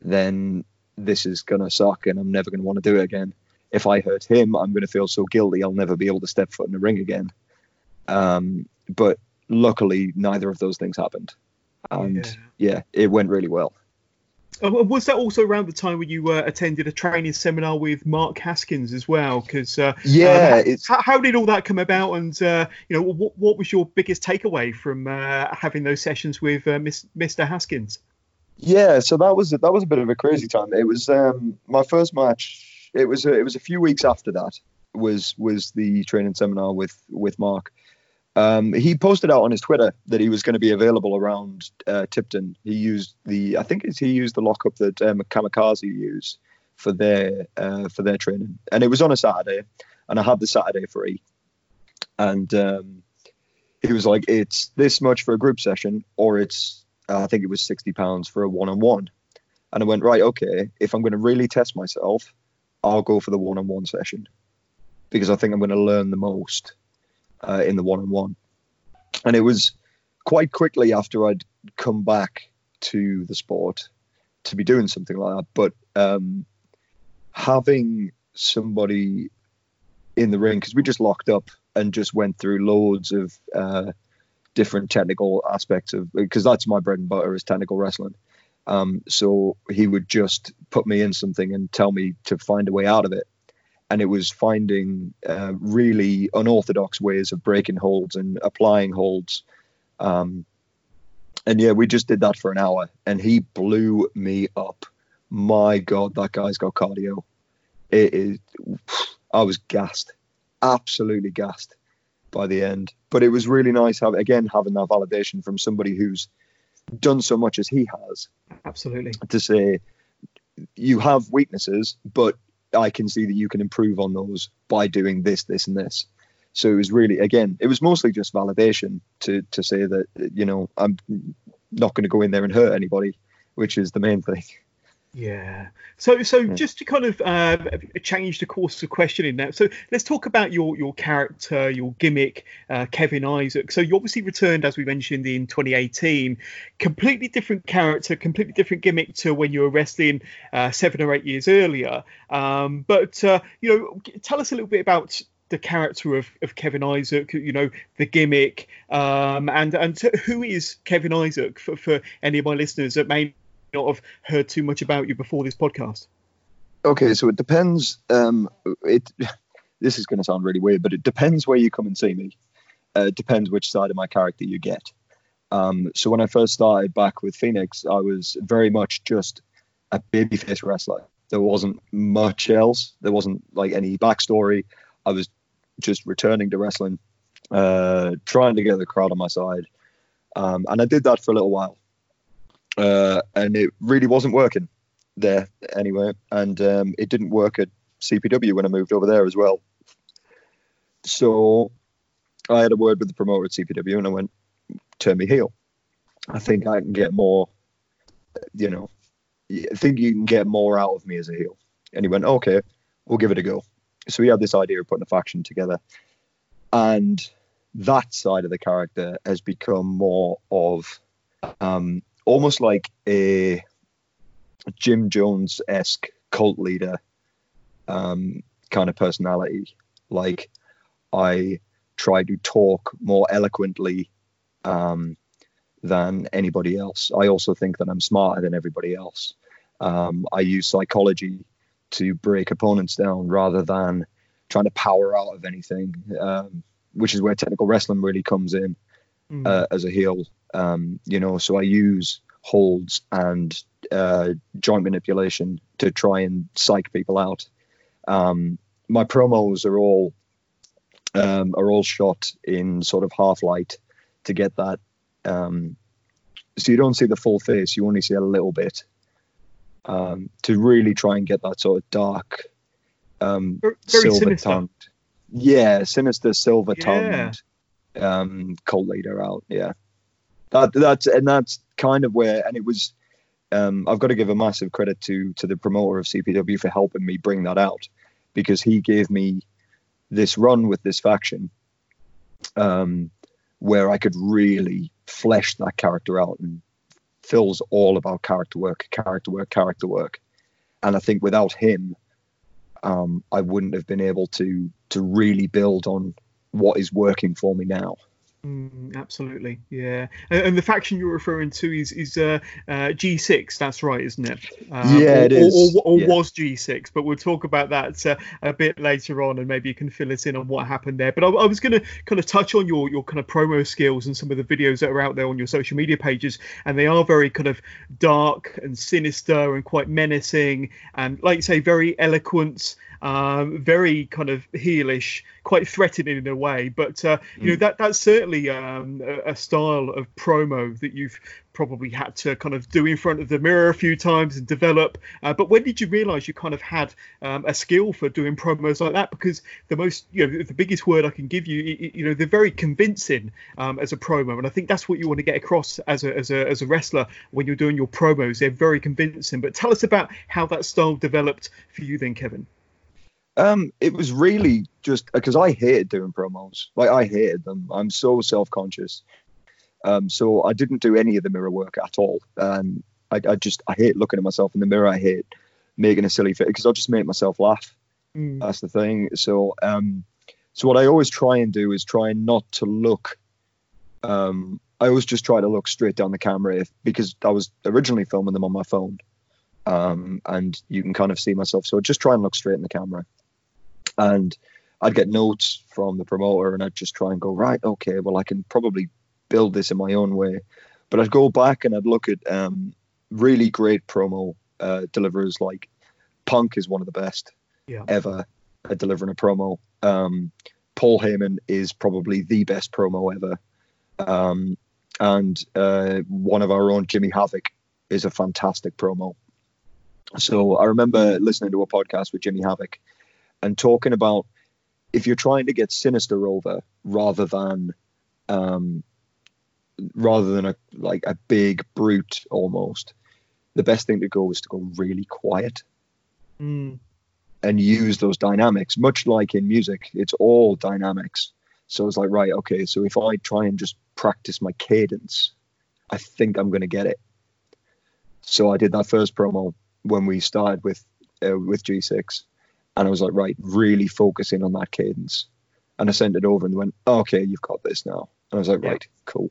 then this is gonna suck, and I'm never gonna want to do it again. If I hurt him, I'm gonna feel so guilty. I'll never be able to step foot in the ring again. Um, but luckily, neither of those things happened, and Yeah. yeah, it went really well. Uh, was that also around the time when you uh, attended a training seminar with Mark Haskins as well? Because uh, Yeah, um, it's how, how did all that come about? And uh, you know, what, what was your biggest takeaway from uh, having those sessions with uh, Miss, Mr. Haskins? Yeah, so that was that was a bit of a crazy time. It was um, my first match. It was a, it was a few weeks after that was was the training seminar with with Mark. Um, he posted out on his Twitter that he was going to be available around uh, Tipton. He used the I think he used the lockup that um, Kamikaze used for their uh, for their training, and it was on a Saturday, and I had the Saturday free, and um, he was like, "It's this much for a group session, or it's uh, I think it was sixty pounds for a one-on-one." And I went, "Right, okay. If I'm going to really test myself, I'll go for the one-on-one session because I think I'm going to learn the most uh, in the one-on-one." And it was quite quickly after I'd come back to the sport to be doing something like that, but um, having somebody in the ring because we just locked up and just went through loads of uh, different technical aspects of because that's my bread and butter is technical wrestling. Um, so he would just put me in something and tell me to find a way out of it. And it was finding uh, really unorthodox ways of breaking holds and applying holds. Um, and yeah, we just did that for an hour and he blew me up. My God, that guy's got cardio. It is, I was gassed, absolutely gassed by the end. But it was really nice, have, again, having that validation from somebody who's done so much as he has Absolutely. to say you have weaknesses, but I can see that you can improve on those by doing this, this, and this. So it was really, again, it was mostly just validation to to say that you know I'm not going to go in there and hurt anybody, which is the main thing. Yeah. So, so yeah. just to kind of uh, change the course of questioning now. So let's talk about your your character, your gimmick, uh, Kevin Isaac. So you obviously returned, as we mentioned, in 2018. Completely different character, completely different gimmick to when you were wrestling uh, seven or eight years earlier. Um, but uh, you know, tell us a little bit about the character of, of Kevin Isaac, you know, the gimmick, um, and and who is Kevin Isaac for, for any of my listeners that may not have heard too much about you before this podcast? Okay, so it depends. Um, it [LAUGHS] this is going to sound really weird, but it depends where you come and see me. Uh, it depends which side of my character you get. Um, so when I first started back with Phoenix, I was very much just a babyface wrestler. There wasn't much else. There wasn't like any backstory. I was just returning to wrestling, uh, trying to get the crowd on my side, um, and I did that for a little while uh, and it really wasn't working there anyway. And um, it didn't work at CPW when I moved over there as well. So I had a word with the promoter at CPW, and I went, "Turn me heel. I think I can get more. You know, I think you can get more out of me as a heel." And he went, "Okay, we'll give it a go." So we had this idea of putting a faction together, and that side of the character has become more of um, almost like a Jim Jones esque cult leader um, kind of personality. Like I try to talk more eloquently um, than anybody else. I also think that I'm smarter than everybody else. Um, I use psychology to break opponents down rather than trying to power out of anything, um, which is where technical wrestling really comes in mm. uh, as a heel. Um, you know, so I use holds and uh, joint manipulation to try and psych people out. Um, my promos are all um, are all shot in sort of half light to get that. Um, so you don't see the full face; you only see a little bit. Um, to really try and get that sort of dark, um, silver tongued, yeah, sinister silver tongued um, cult leader out. Yeah, that that's and that's kind of where and it was um, I've got to give a massive credit to to the promoter of CPW for helping me bring that out because he gave me this run with this faction um, where I could really flesh that character out and Phil's all about character work, character work, character work. And I think without him, um, I wouldn't have been able to to really build on what is working for me now. Mm, absolutely, yeah. And, and, the faction you're referring to is is uh, uh, G6. That's right, isn't it? Um, yeah, or, it is. Or, or, or yeah. was G6, but we'll talk about that uh, a bit later on, and maybe you can fill us in on what happened there. But I, I was going to kind of touch on your your kind of promo skills and some of the videos that are out there on your social media pages, and they are very kind of dark and sinister and quite menacing, and like you say, very eloquent um, very kind of heelish, quite threatening in a way. But uh, you know mm. that that's certainly um, a, a, style of promo that you've probably had to kind of do in front of the mirror a few times and develop. Uh, but when did you realise you kind of had um, a skill for doing promos like that? Because the most, you know, the biggest word I can give you, you, you know, they're very convincing um, as a promo, and I think that's what you want to get across as a, as a as a wrestler when you're doing your promos. They're very convincing. But tell us about how that style developed for you, then, Kevin. Um, it was really just because I hated doing promos. Like I hated them. I'm so self conscious. Um, so I didn't do any of the mirror work at all. And I, I, just I hate looking at myself in the mirror. I hate making a silly face because I'll just make myself laugh. Mm. That's the thing. So um, so what I always try and do is try not to look. Um, I always just try to look straight down the camera if, because I was originally filming them on my phone. Um, and you can kind of see myself. So just try and look straight in the camera and I'd get notes from the promoter and I'd just try and go right okay well I can probably build this in my own way. But I'd go back and I'd look at um, really great promo uh, deliverers like Punk is one of the best yeah. ever at delivering a promo. Um, Paul Heyman is probably the best promo ever. Um, and uh, one of our own Jimmy Havoc is a fantastic promo. So I remember listening to a podcast with Jimmy Havoc and talking about if you're trying to get Sinister over rather than um, rather than a like a big brute almost, the best thing to go is to go really quiet Mm. and use those dynamics. Much like in music, it's all dynamics. So it's like, right, okay, so if I try and just practice my cadence, I think I'm going to get it. So I did that first promo when we started with uh, with G6, and I was like, right, really focusing on that cadence. And I sent it over and went, okay, you've got this now. And I was like, Yeah. right, cool.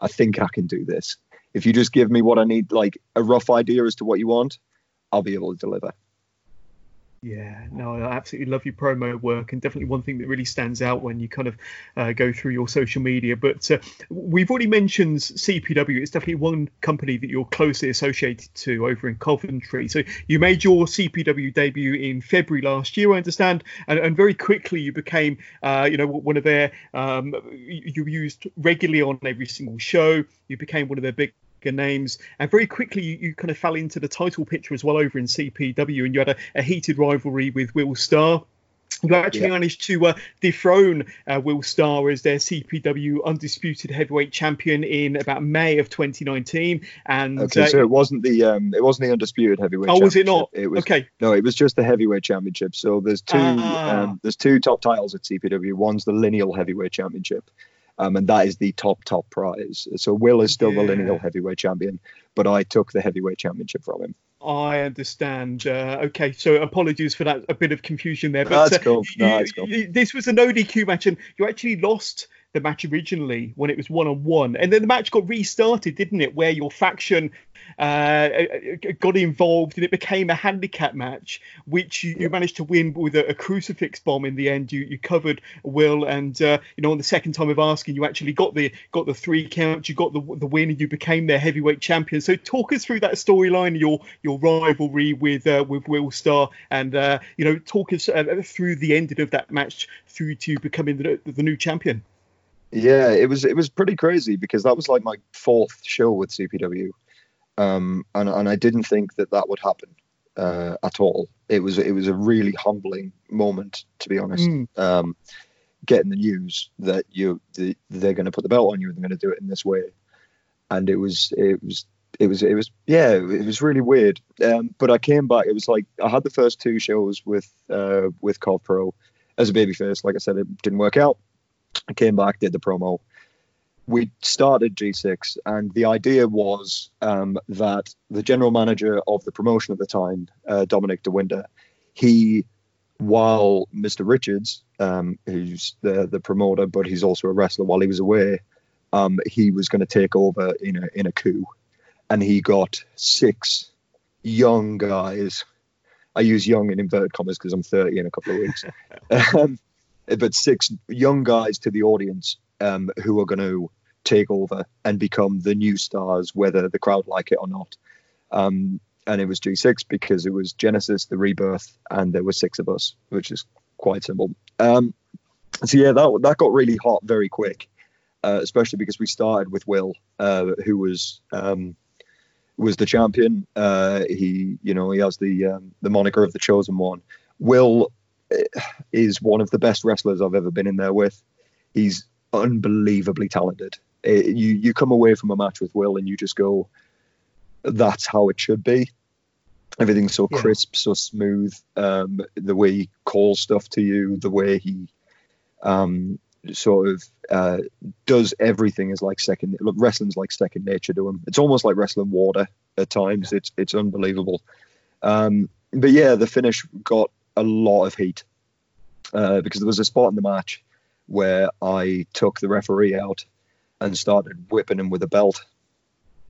I think I can do this. If you just give me what I need, like a rough idea as to what you want, I'll be able to deliver. Yeah, no, I absolutely love your promo work, and definitely one thing that really stands out when you kind of uh, go through your social media. But uh, we've already mentioned CPW; it's definitely one company that you're closely associated to over in Coventry. So you made your CPW debut in February last year, I understand, and, and very quickly you became, uh, you know, one of their. Um, you used regularly on every single show. You became one of their big names. And very quickly, you, you kind of fell into the title picture as well over in CPW, and you had a, a heated rivalry with Will Starr. You actually Yeah. managed to uh, dethrone uh, Will Starr as their CPW undisputed heavyweight champion in about May of 2019. And Okay, uh, so it wasn't the um, it wasn't the undisputed heavyweight. oh, was it not? It was okay. no, it was just the heavyweight championship. So there's two Ah. um, there's two top titles at CPW. One's the lineal heavyweight championship, um, and that is the top top prize. So Will is still the lineal heavyweight champion, but I took the heavyweight championship from him. I understand. Uh, okay, so apologies for that a bit of confusion there. But that's uh, cool. No, that's cool. you- this was a no DQ match, and you actually lost the match originally when it was one on one, and then the match got restarted, didn't it? Where your faction uh, got involved, and it became a handicap match, which you, you managed to win with a, a crucifix bomb in the end. You you covered Will, and uh, you know on the second time of asking, you actually got the got the three count, you got the the win, and you became their heavyweight champion. So talk us through that storyline, your your rivalry with uh, with Will Star, and uh, you know talk us uh, through the ending of that match through to becoming the, the new champion. Yeah, it was it was pretty crazy because that was like my fourth show with CPW, um, and and I didn't think that that would happen uh, at all. It was it was a really humbling moment to be honest. Mm. Um, getting the news that you the, they're going to put the belt on you and they're going to do it in this way, and it was it was it was it was yeah it was really weird. Um, but I came back. It was like I had the first two shows with uh, with Cov Pro as a babyface. Like I said, it didn't work out. I came back, did the promo. We started G6, and the idea was um, that the general manager of the promotion at the time, uh, Dominic DeWinder, he, while Mr. Richards, um, who's the the promoter, but he's also a wrestler, while he was away, um, he was going to take over in a in a coup, and he got six young guys. I use young in inverted commas because I'm 30 in a couple of weeks. [LAUGHS] um, but six young guys to the audience um, who are going to take over and become the new stars, whether the crowd like it or not. Um, and it was G6 because it was Genesis, the Rebirth, and there were six of us, which is quite simple. Um, so yeah, that that got really hot very quick, uh, especially because we started with Will, uh, who was um, was the champion. Uh, he, you know, he has the um, the moniker of the chosen one. Will is one of the best wrestlers I've ever been in there with. He's unbelievably talented. Eh, you you come away from a match with Will and you just go, that's how it should be. Everything's so Yeah. crisp, so smooth. Um, the way he calls stuff to you, the way he um, sort of uh, does everything is like second. Look, wrestling's like second nature to him. It's almost like wrestling water at times. It's it's unbelievable. Um, but yeah, the finish got a lot of heat uh, because there was a spot in the match where I took the referee out and started whipping him with a belt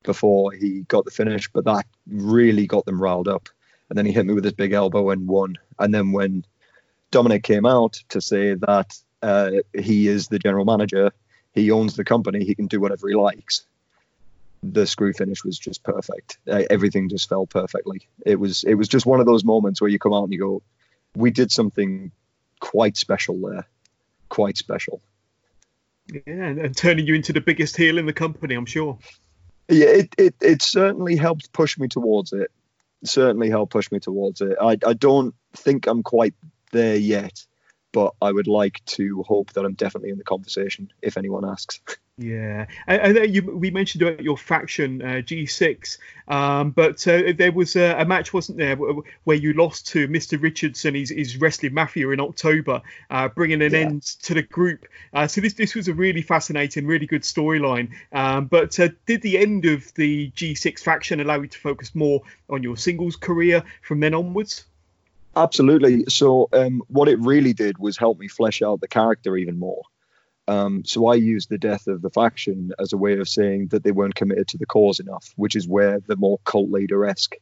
before he got the finish, but that really got them riled up. And then he hit me with his big elbow and won. And then when Dominic came out to say that uh, he is the general manager, he owns the company, he can do whatever he likes. The screw finish was just perfect. Uh, everything just fell perfectly. It was it was just one of those moments where you come out and you go, "We did something quite special there, quite special." Yeah, and, turning you into the biggest heel in the company, I'm sure. Yeah, it, it, it certainly helped push me towards it. Certainly helped push me towards it. I, I don't think I'm quite there yet, but I would like to hope that I'm definitely in the conversation if anyone asks. [LAUGHS] Yeah, and, and you, we mentioned about your faction uh, G6, um, but uh, there was a, a, match, wasn't there, where you lost to Mr. Richardson, his, his wrestling mafia in October, uh, bringing an yeah. end to the group. Uh, so this this was a really fascinating, really good storyline. Um, but uh, did the end of the G6 faction allow you to focus more on your singles career from then onwards? Absolutely. So um, what it really did was help me flesh out the character even more. Um, so I used the death of the faction as a way of saying that they weren't committed to the cause enough, which is where the more cult leader esque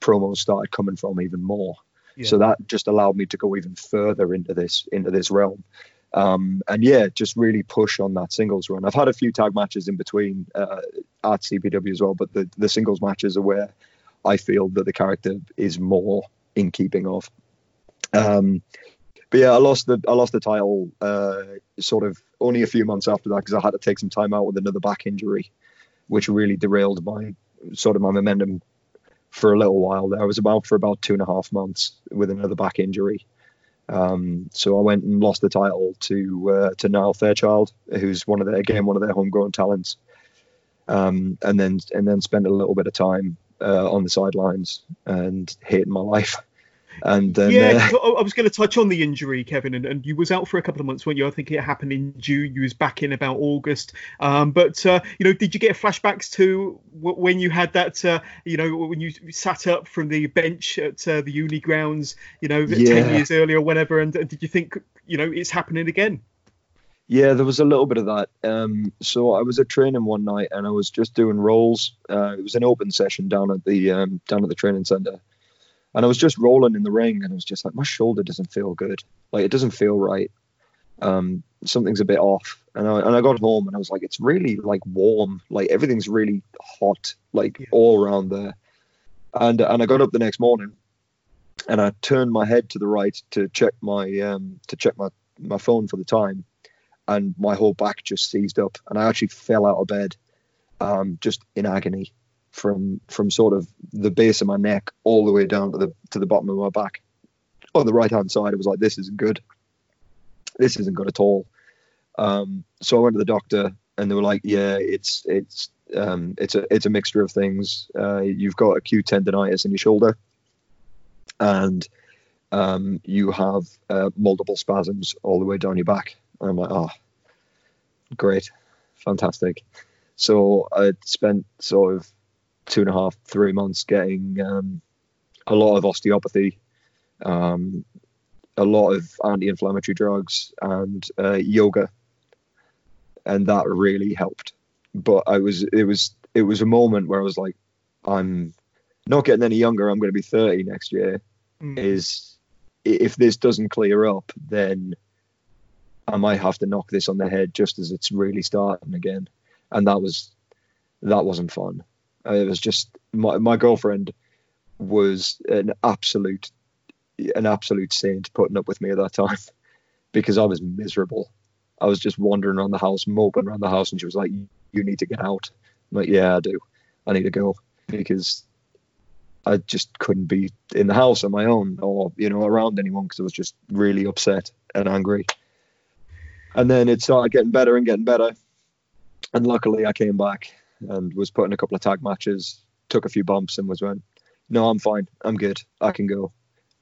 promos started coming from even more. Yeah. So that just allowed me to go even further into this into this realm. Um, and yeah, just really push on that singles run. I've had a few tag matches in between uh, at CPW as well, but the, the singles matches are where I feel that the character is more in keeping of. Um, but yeah, I lost the I lost the title uh, sort of only a few months after that because I had to take some time out with another back injury, which really derailed my sort of my momentum for a little while. There, I was about for about two and a half months with another back injury. Um, so I went and lost the title to uh, to Niall Fairchild, who's one of their again one of their homegrown talents, um, and then and then spent a little bit of time uh, on the sidelines and hating my life. And then, yeah, uh, I was going to touch on the injury, Kevin, and, and you was out for a couple of months, weren't you? I think it happened in June. You was back in about August. Um, but uh, you know, did you get flashbacks to when you had that? Uh, you know, when you sat up from the bench at uh, the uni grounds, you know, yeah. ten years earlier, or whenever, and, and did you think, you know, it's happening again? Yeah, there was a little bit of that. Um, so I was at training one night and I was just doing rolls. Uh, it was an open session down at the um, down at the training center, and I was just rolling in the ring, and I was just like, my shoulder doesn't feel good. Like it doesn't feel right. Um, something's a bit off. And I, and I got home, and I was like, it's really like warm. Like everything's really hot, like yeah. all around there. And and I got up the next morning, and I turned my head to the right to check my um, to check my my phone for the time, and my whole back just seized up, and I actually fell out of bed, um, just in agony from from sort of the base of my neck all the way down to the to the bottom of my back. On the right hand side, it was like this isn't good. This isn't good at all. Um, so I went to the doctor, and they were like, "Yeah, it's it's um, it's a it's a mixture of things. Uh, you've got acute tendonitis in your shoulder, and um, you have uh, multiple spasms all the way down your back." And I'm like, "Oh, great, fantastic." So I spent sort of two and a half, three months getting um, a lot of osteopathy, um, a lot of anti-inflammatory drugs, and uh, yoga, and that really helped. But I was, it was, it was a moment where I was like, I'm not getting any younger. I'm going to be 30 next year. Mm. Is if this doesn't clear up, then I might have to knock this on the head just as it's really starting again. And that was that wasn't fun. Uh, it was just my, my girlfriend was an absolute an absolute saint putting up with me at that time [LAUGHS] because I was miserable. I was just wandering around the house, moping around the house, and she was like, "You need to get out." I'm like, "Yeah, I do. I need to go because I just couldn't be in the house on my own or you know around anyone because I was just really upset and angry." And then it started getting better and getting better, and luckily I came back and was put in a couple of tag matches, took a few bumps, and was went, "No, I'm fine. I'm good. I can go,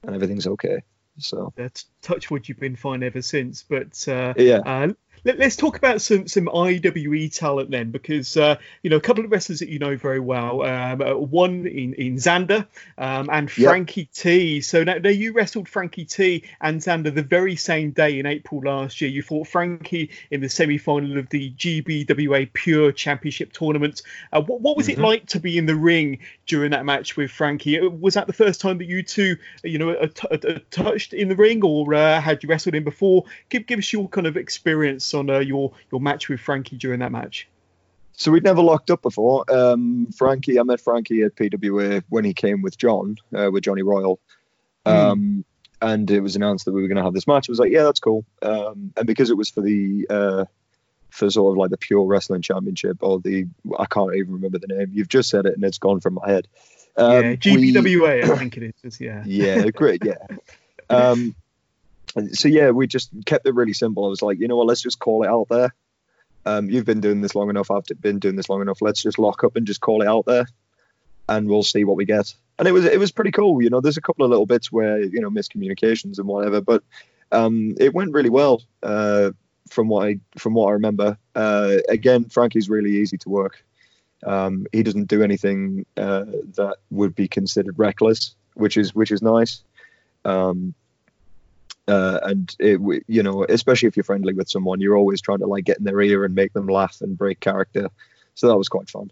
and everything's okay." So that's touch wood. You've been fine ever since, but uh, yeah. Uh, let, us talk about some some IWE talent then, because uh, you know a couple of wrestlers that you know very well. Um, uh, one in in Xander um, and Frankie yep. T. So now, now, you wrestled Frankie T and Xander the very same day in April last year. You fought Frankie in the semi final of the GBWA Pure Championship tournament. Uh, what, what was mm-hmm. it like to be in the ring during that match with Frankie? Uh, was that the first time that you two, you know, touched in the ring, or uh, had you wrestled him before? Give give us your kind of experience on uh, your your match with Frankie during that match? So we'd never locked up before. Um, Frankie, I met Frankie at PWA when he came with John, uh, with Johnny Royal. Hmm. Um, mm. And it was announced that we were going to have this match. I was like, yeah, that's cool. Um, and because it was for the uh, for sort of like the pure wrestling championship or the I can't even remember the name. You've just said it and it's gone from my head. Um, yeah, GBWA, we, I think it is. Yeah. [LAUGHS] Yeah, great. Yeah. [LAUGHS] Um, so yeah, we just kept it really simple. I was like, you know what, let's just call it out there. Um, you've been doing this long enough. I've been doing this long enough. Let's just lock up and just call it out there, and we'll see what we get. And it was it was pretty cool. You know, there's a couple of little bits where you know miscommunications and whatever, but um, it went really well uh, from what I from what I remember. Uh, again, Frankie's really easy to work. Um, he doesn't do anything uh, that would be considered reckless, which is which is nice. Um, uh, and it, you know, especially if you're friendly with someone, you're always trying to like get in their ear and make them laugh and break character. So that was quite fun.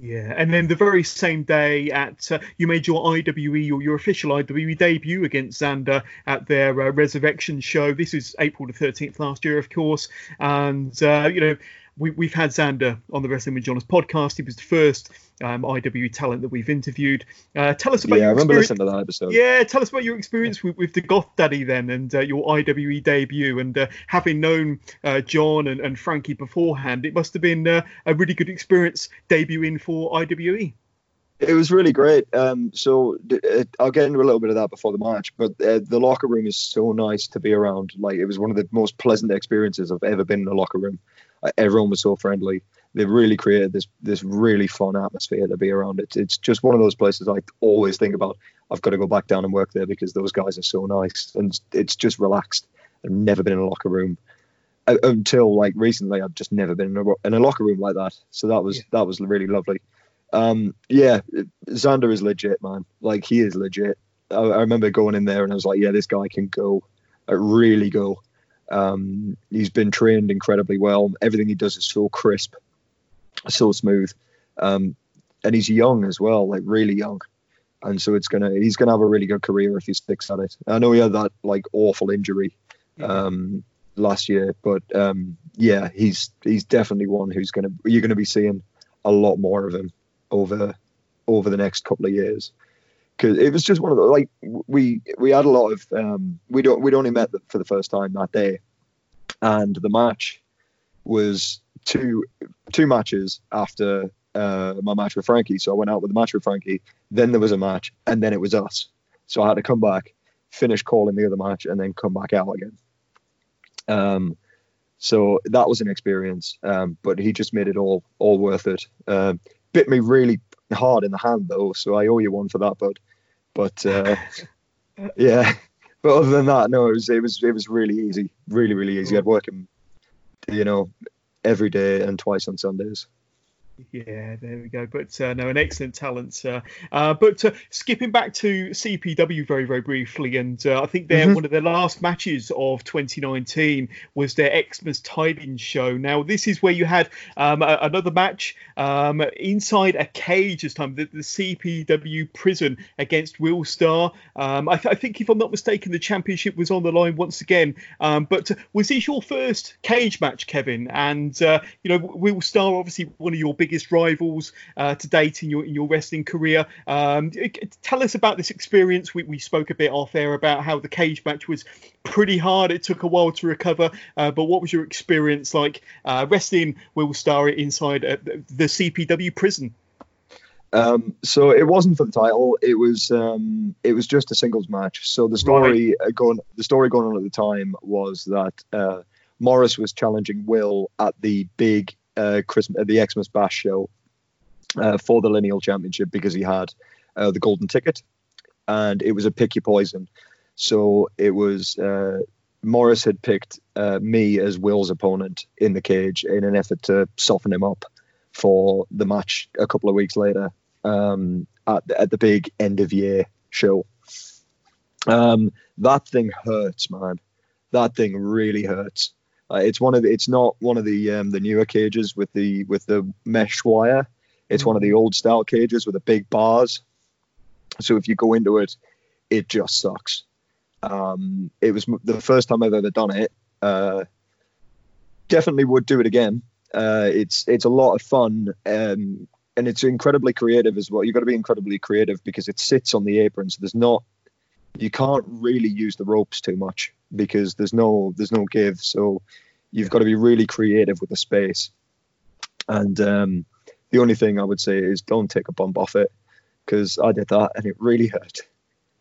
Yeah, and then the very same day at uh, you made your IWE or your official IWE debut against Xander at their uh, Resurrection show. This is April the 13th last year, of course, and uh, you know we, have had Xander on the Wrestling with Johners podcast. He was the first um, IWE talent that we've interviewed. Uh, tell us about yeah, your I remember experience. listening to that episode. Yeah, tell us about your experience with, with the Goth Daddy then, and uh, your IWE debut, and uh, having known uh, John and, and, Frankie beforehand, it must have been uh, a really good experience debuting for IWE. It was really great. Um, so uh, I'll get into a little bit of that before the match, but uh, the locker room is so nice to be around. Like it was one of the most pleasant experiences I've ever been in a locker room. Everyone was so friendly. They've really created this this really fun atmosphere to be around. It's it's just one of those places I always think about. I've got to go back down and work there because those guys are so nice and it's just relaxed. I've never been in a locker room uh, until like recently. I've just never been in a, in a locker room like that. So that was yeah. that was really lovely. Um, yeah, Xander is legit, man. Like he is legit. I, I, remember going in there and I was like, yeah, this guy can go, uh, really go. Um, he's been trained incredibly well. Everything he does is so crisp, so smooth, um, and he's young as well, like really young. And so it's gonna he's gonna have a really good career if he sticks at it. I know he had that like awful injury um, last year, but um, yeah, he's he's definitely one who's gonna you're gonna be seeing a lot more of him over over the next couple of years because it was just one of the like we we had a lot of um, we don't we'd only met for the first time that day, and the match was two two matches after uh, my match with Frankie. So I went out with the match with Frankie. Then there was a match, and then it was us. So I had to come back, finish calling the other match, and then come back out again. Um, so that was an experience, um, but he just made it all all worth it. Uh, bit me really hard in the hand though, so I owe you one for that, bud. But uh, [LAUGHS] yeah, but other than that, no, it was it was it was really easy, really really easy. I'd work him, you know, every day and twice on Sundays. Yeah, there we go. But uh, no, an excellent talent. Uh, uh, but uh, skipping back to CPW very, very briefly, and uh, I think they're mm-hmm. one of their last matches of 2019 was their Xmas Tidings show. Now, this is where you had um, a, another match um, inside a cage this time, the, the CPW prison against Will Star. Um, I, th- I, think, if I'm not mistaken, the championship was on the line once again. Um, but uh, was this your first cage match, Kevin? And, you know, Will Star, obviously one of your big biggest rivals uh, to date in your in your wrestling career. Um, tell us about this experience. We, we spoke a bit off air about how the cage match was pretty hard. It took a while to recover. Uh, but what was your experience like uh, wrestling Will Star inside uh, the CPW prison? Um, so it wasn't for the title. It was um, it was just a singles match. So the story right. Uh, going the story going on at the time was that uh, Morris was challenging Will at the big uh, Christmas, the Xmas Bash show uh, for the Lineal Championship because he had uh, the golden ticket, and it was a pick your poison. So it was uh, Morris had picked uh, me as Will's opponent in the cage in an effort to soften him up for the match a couple of weeks later um, at, the, at the big end of year show. Um, that thing hurts, man. That thing really hurts. Uh, it's one of it's not one of the um, the newer cages with the with the mesh wire. It's one of the old style cages with the big bars. So if you go into it, it just sucks. Um, it was the first time I've ever done it. Uh, definitely would do it again. Uh, it's it's a lot of fun um, and it's incredibly creative as well. You've got to be incredibly creative because it sits on the apron, so there's not you can't really use the ropes too much because there's no there's no give. So you've got to be really creative with the space. And um, the only thing I would say is don't take a bump off it because I did that and it really hurt.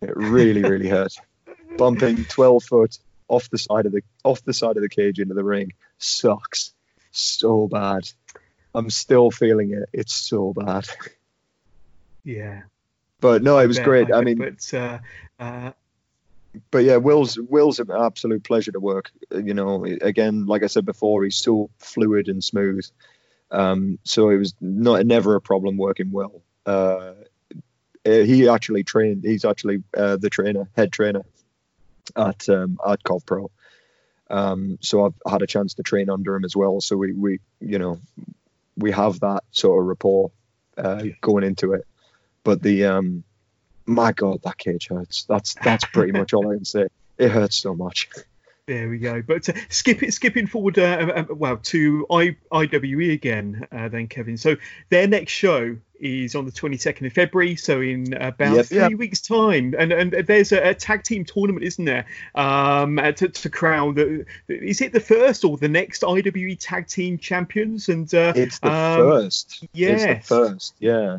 It really really hurt. [LAUGHS] bumping 12 foot off the side of the off the side of the cage into the ring sucks so bad. I'm still feeling it. It's so bad. Yeah. But no, it was great. I, bet, mean, but uh, uh, but yeah, Will's Will's an absolute pleasure to work. You know, again, like I said before, he's so fluid and smooth. Um, so it was not never a problem working Will. Uh, he actually trained. He's actually uh, the trainer, head trainer at um, at Cov Pro. Um, so I've had a chance to train under him as well. So we we you know we have that sort of rapport uh, going into it. But the um, my God, that cage hurts. That's that's pretty much all I can say. It hurts so much. There we go. But uh, skip it, skipping forward, uh, uh, uh well, to I, IWE again, uh, then Kevin. So their next show is on the 22nd of February, so in about yep, three yep. weeks' time. And and there's a, a, tag team tournament, isn't there? Um, uh, to, to crown the, is it the first or the next IWE tag team champions? And it's the um, first. Yes. It's the first. Yeah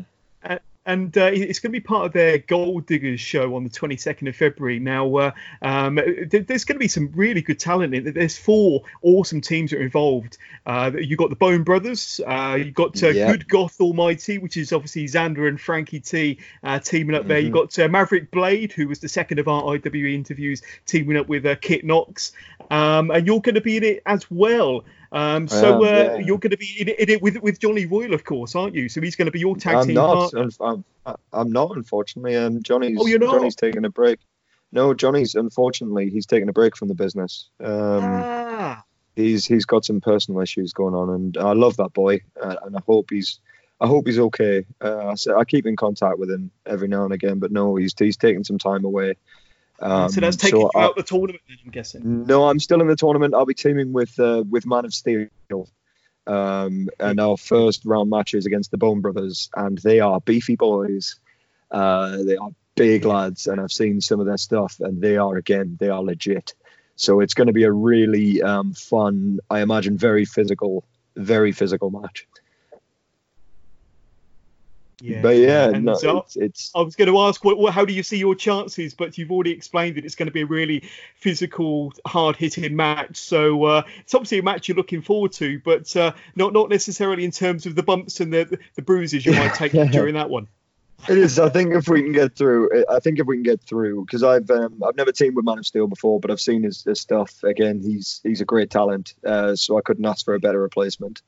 and uh, it's going to be part of their Gold Diggers show on the 22nd of February. Now, uh, um, there's going to be some really good talent in it. There's four awesome teams that are involved. Uh, you've got the Bone Brothers, uh, you've got uh, yep. Good Goth Almighty, which is obviously Xander and Frankie T uh, teaming up mm-hmm. there. You've got Maverick Blade, who was the second of our IWE interviews, teaming up with Kit Knox. Um, and you're going to be in it as well. Um, so uh, yeah. you're going to be in, in, it with with Johnny Royal, of course, aren't you? So he's going to be your tag I'm team. Not, I'm, not. I'm not, unfortunately. Um, Johnny's oh, you're not? Johnny's taking a break. No, Johnny's unfortunately he's taking a break from the business. Um, ah. He's he's got some personal issues going on, and I love that boy, uh, and I hope he's I hope he's okay. Uh, I, I keep in contact with him every now and again, but no, he's he's taking some time away. Um, so that's taking so you out the tournament, I'm guessing. No, I'm still in the tournament. I'll be teaming with uh, with Man of Steel, um, and our first round matches against the Bone Brothers, and they are beefy boys. Uh, they are big lads, and I've seen some of their stuff, and they are again, they are legit. So it's going to be a really um, fun, I imagine, very physical, very physical match. Yeah. But yeah, and no, so it's, it's, I was going to ask, what, what, how do you see your chances? But you've already explained that it's going to be a really physical, hard-hitting match. So uh, it's obviously a match you're looking forward to, but uh, not not necessarily in terms of the bumps and the the bruises you might take [LAUGHS] during that one. It is. I think if we can get through, I think if we can get through, because I've um, I've never teamed with Man of Steel before, but I've seen his, his stuff. Again, he's he's a great talent, uh, so I couldn't ask for a better replacement.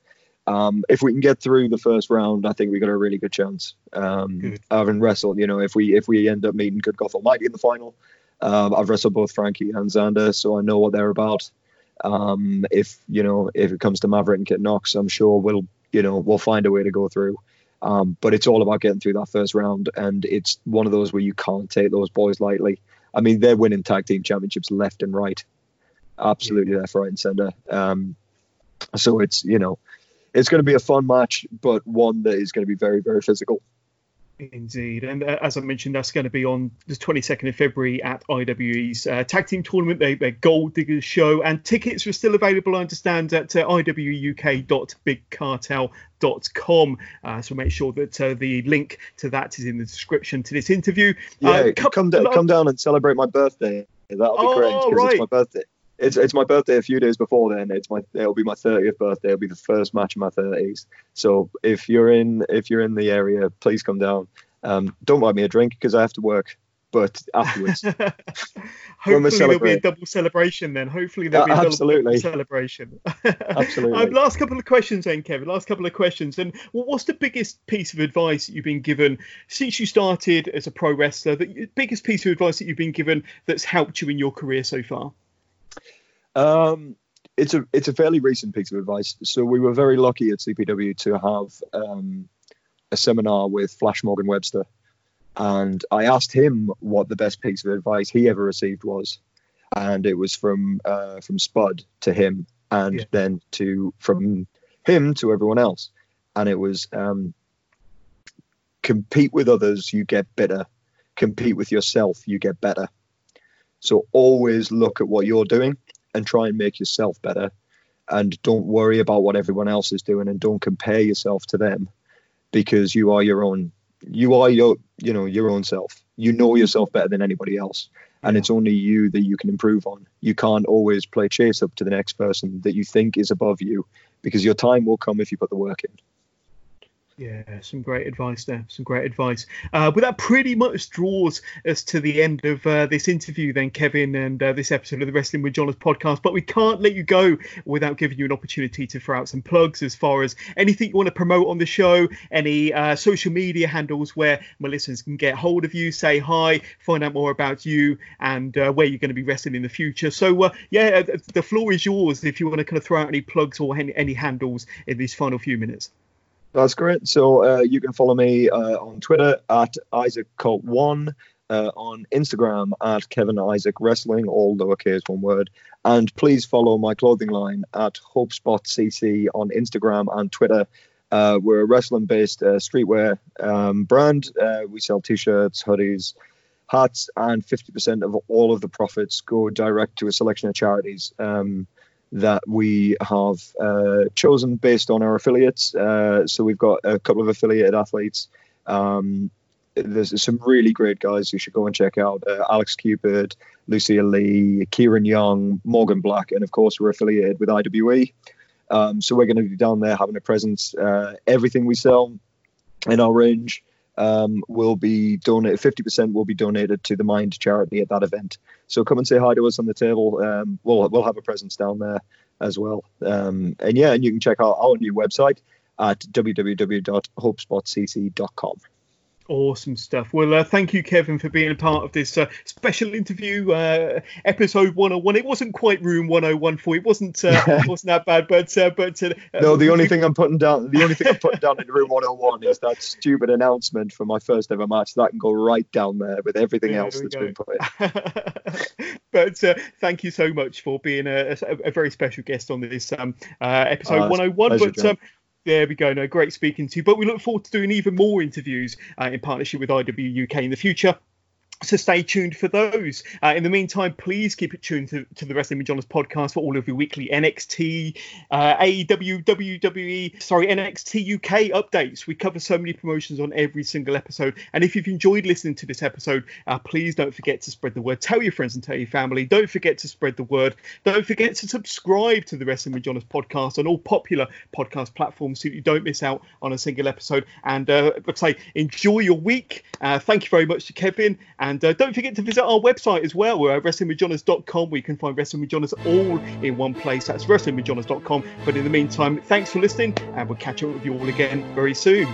Um, if we can get through the first round, I think we got a really good chance. Um, having wrestled, you know, if we if we end up meeting Good Goth Almighty in the final, um, I've wrestled both Frankie and Xander, so I know what they're about. Um, if you know, if it comes to Maverick and Kit Knox, I'm sure we'll you know we'll find a way to go through. Um, but it's all about getting through that first round, and it's one of those where you can't take those boys lightly. I mean, they're winning tag team championships left and right, absolutely yeah. left, right, and center. Um, so it's you know it's going to be a fun match, but one that is going to be very, very physical. Indeed, and uh, as I mentioned, that's going to be on the 22nd of February at IWE's uh, tag team tournament, their, their Gold Diggers show, and tickets are still available. I understand at uh, iweuk.bigcartel.com. Uh, so make sure that uh, the link to that is in the description to this interview. Yeah, uh, come, come, down, come down and celebrate my birthday. That'll be oh, great because right. it's my birthday it's it's my birthday a few days before then. It's my it'll be my thirtieth birthday. It'll be the first match of my thirties. So if you're in if you're in the area, please come down. Um, don't buy me a drink because I have to work. But afterwards, [LAUGHS] hopefully there'll be a double celebration then. Hopefully there'll be a uh, double celebration. [LAUGHS] absolutely. Um, last couple of questions then, Kevin. Last couple of questions. And what's the biggest piece of advice that you've been given since you started as a pro wrestler? The biggest piece of advice that you've been given that's helped you in your career so far? Um, it's a it's a fairly recent piece of advice. So we were very lucky at CPW to have um, a seminar with Flash Morgan Webster, and I asked him what the best piece of advice he ever received was, and it was from uh, from Spud to him, and yeah. then to from him to everyone else, and it was um, compete with others, you get better. Compete with yourself, you get better. So always look at what you're doing and try and make yourself better and don't worry about what everyone else is doing and don't compare yourself to them because you are your own you are your you know your own self you know yourself better than anybody else and it's only you that you can improve on. You can't always play chase up to the next person that you think is above you because your time will come if you put the work in. Yeah, some great advice there. Some great advice. Uh, but that pretty much draws us to the end of uh, this interview, then, Kevin, and uh, this episode of the Wrestling with Johners podcast. But we can't let you go without giving you an opportunity to throw out some plugs as far as anything you want to promote on the show, any uh, social media handles where my listeners can get hold of you, say hi, find out more about you, and uh, where you're going to be wrestling in the future. So, uh, yeah, the floor is yours if you want to kind of throw out any plugs or any, any handles in these final few minutes. That's great. So uh, you can follow me uh, on Twitter at Isaac Cult One, uh, on Instagram at Kevin Isaac Wrestling, all lowercase, one word. And please follow my clothing line at HopeSpot CC on Instagram and Twitter. Uh, we're a wrestling-based uh, streetwear um, brand. Uh, we sell T-shirts, hoodies, hats, and 50% of all of the profits go direct to a selection of charities. Um, that we have uh, chosen based on our affiliates. Uh, so we've got a couple of affiliated athletes. Um, there's some really great guys you should go and check out uh, Alex Cupid, Lucia Lee, Kieran Young, Morgan Black, and of course, we're affiliated with IWE. Um, so we're going to be down there having a presence. Uh, everything we sell in our range um, will be donated. Fifty percent will be donated to the Mind charity at that event. So come and say hi to us on the table. Um, we'll we'll have a presence down there as well. Um, and yeah, and you can check out our new website at www.hopespotcc.com. Awesome stuff. Well, uh, thank you, Kevin, for being a part of this uh, special interview, uh, episode 101. It wasn't quite room 101 for you. It wasn't uh, [LAUGHS] wasn't that bad, but uh, but uh, no. The only thing I'm putting down, the only thing I'm putting down in room 101 is that stupid announcement for my first ever match. That can go right down there with everything yeah, else that's go. been put in. [LAUGHS] but thank you so much for being a, a, a very special guest on this um, episode 101. Pleasure, but um, there we go. No, great speaking to you. But we look forward to doing even more interviews uh, in partnership with IW UK in the future so stay tuned for those. Uh, in the meantime, please keep it tuned to, to the Wrestling with Johners podcast for all of your weekly NXT, uh, AEW, WWE, sorry, NXT UK updates. We cover so many promotions on every single episode. And if you've enjoyed listening to this episode, uh, please don't forget to spread the word. Tell your friends and tell your family. Don't forget to spread the word. Don't forget to subscribe to the Wrestling with Johners podcast on all popular podcast platforms so you don't miss out on a single episode. And uh, let's say, enjoy your week. Uh, thank you very much to Kevin. And uh, don't forget to visit our website as well. We're at wrestlingwithjohners.com where you can find Wrestling with Johners all in one place. That's wrestlingwithjohners.com. But in the meantime, thanks for listening, and we'll catch up with you all again very soon.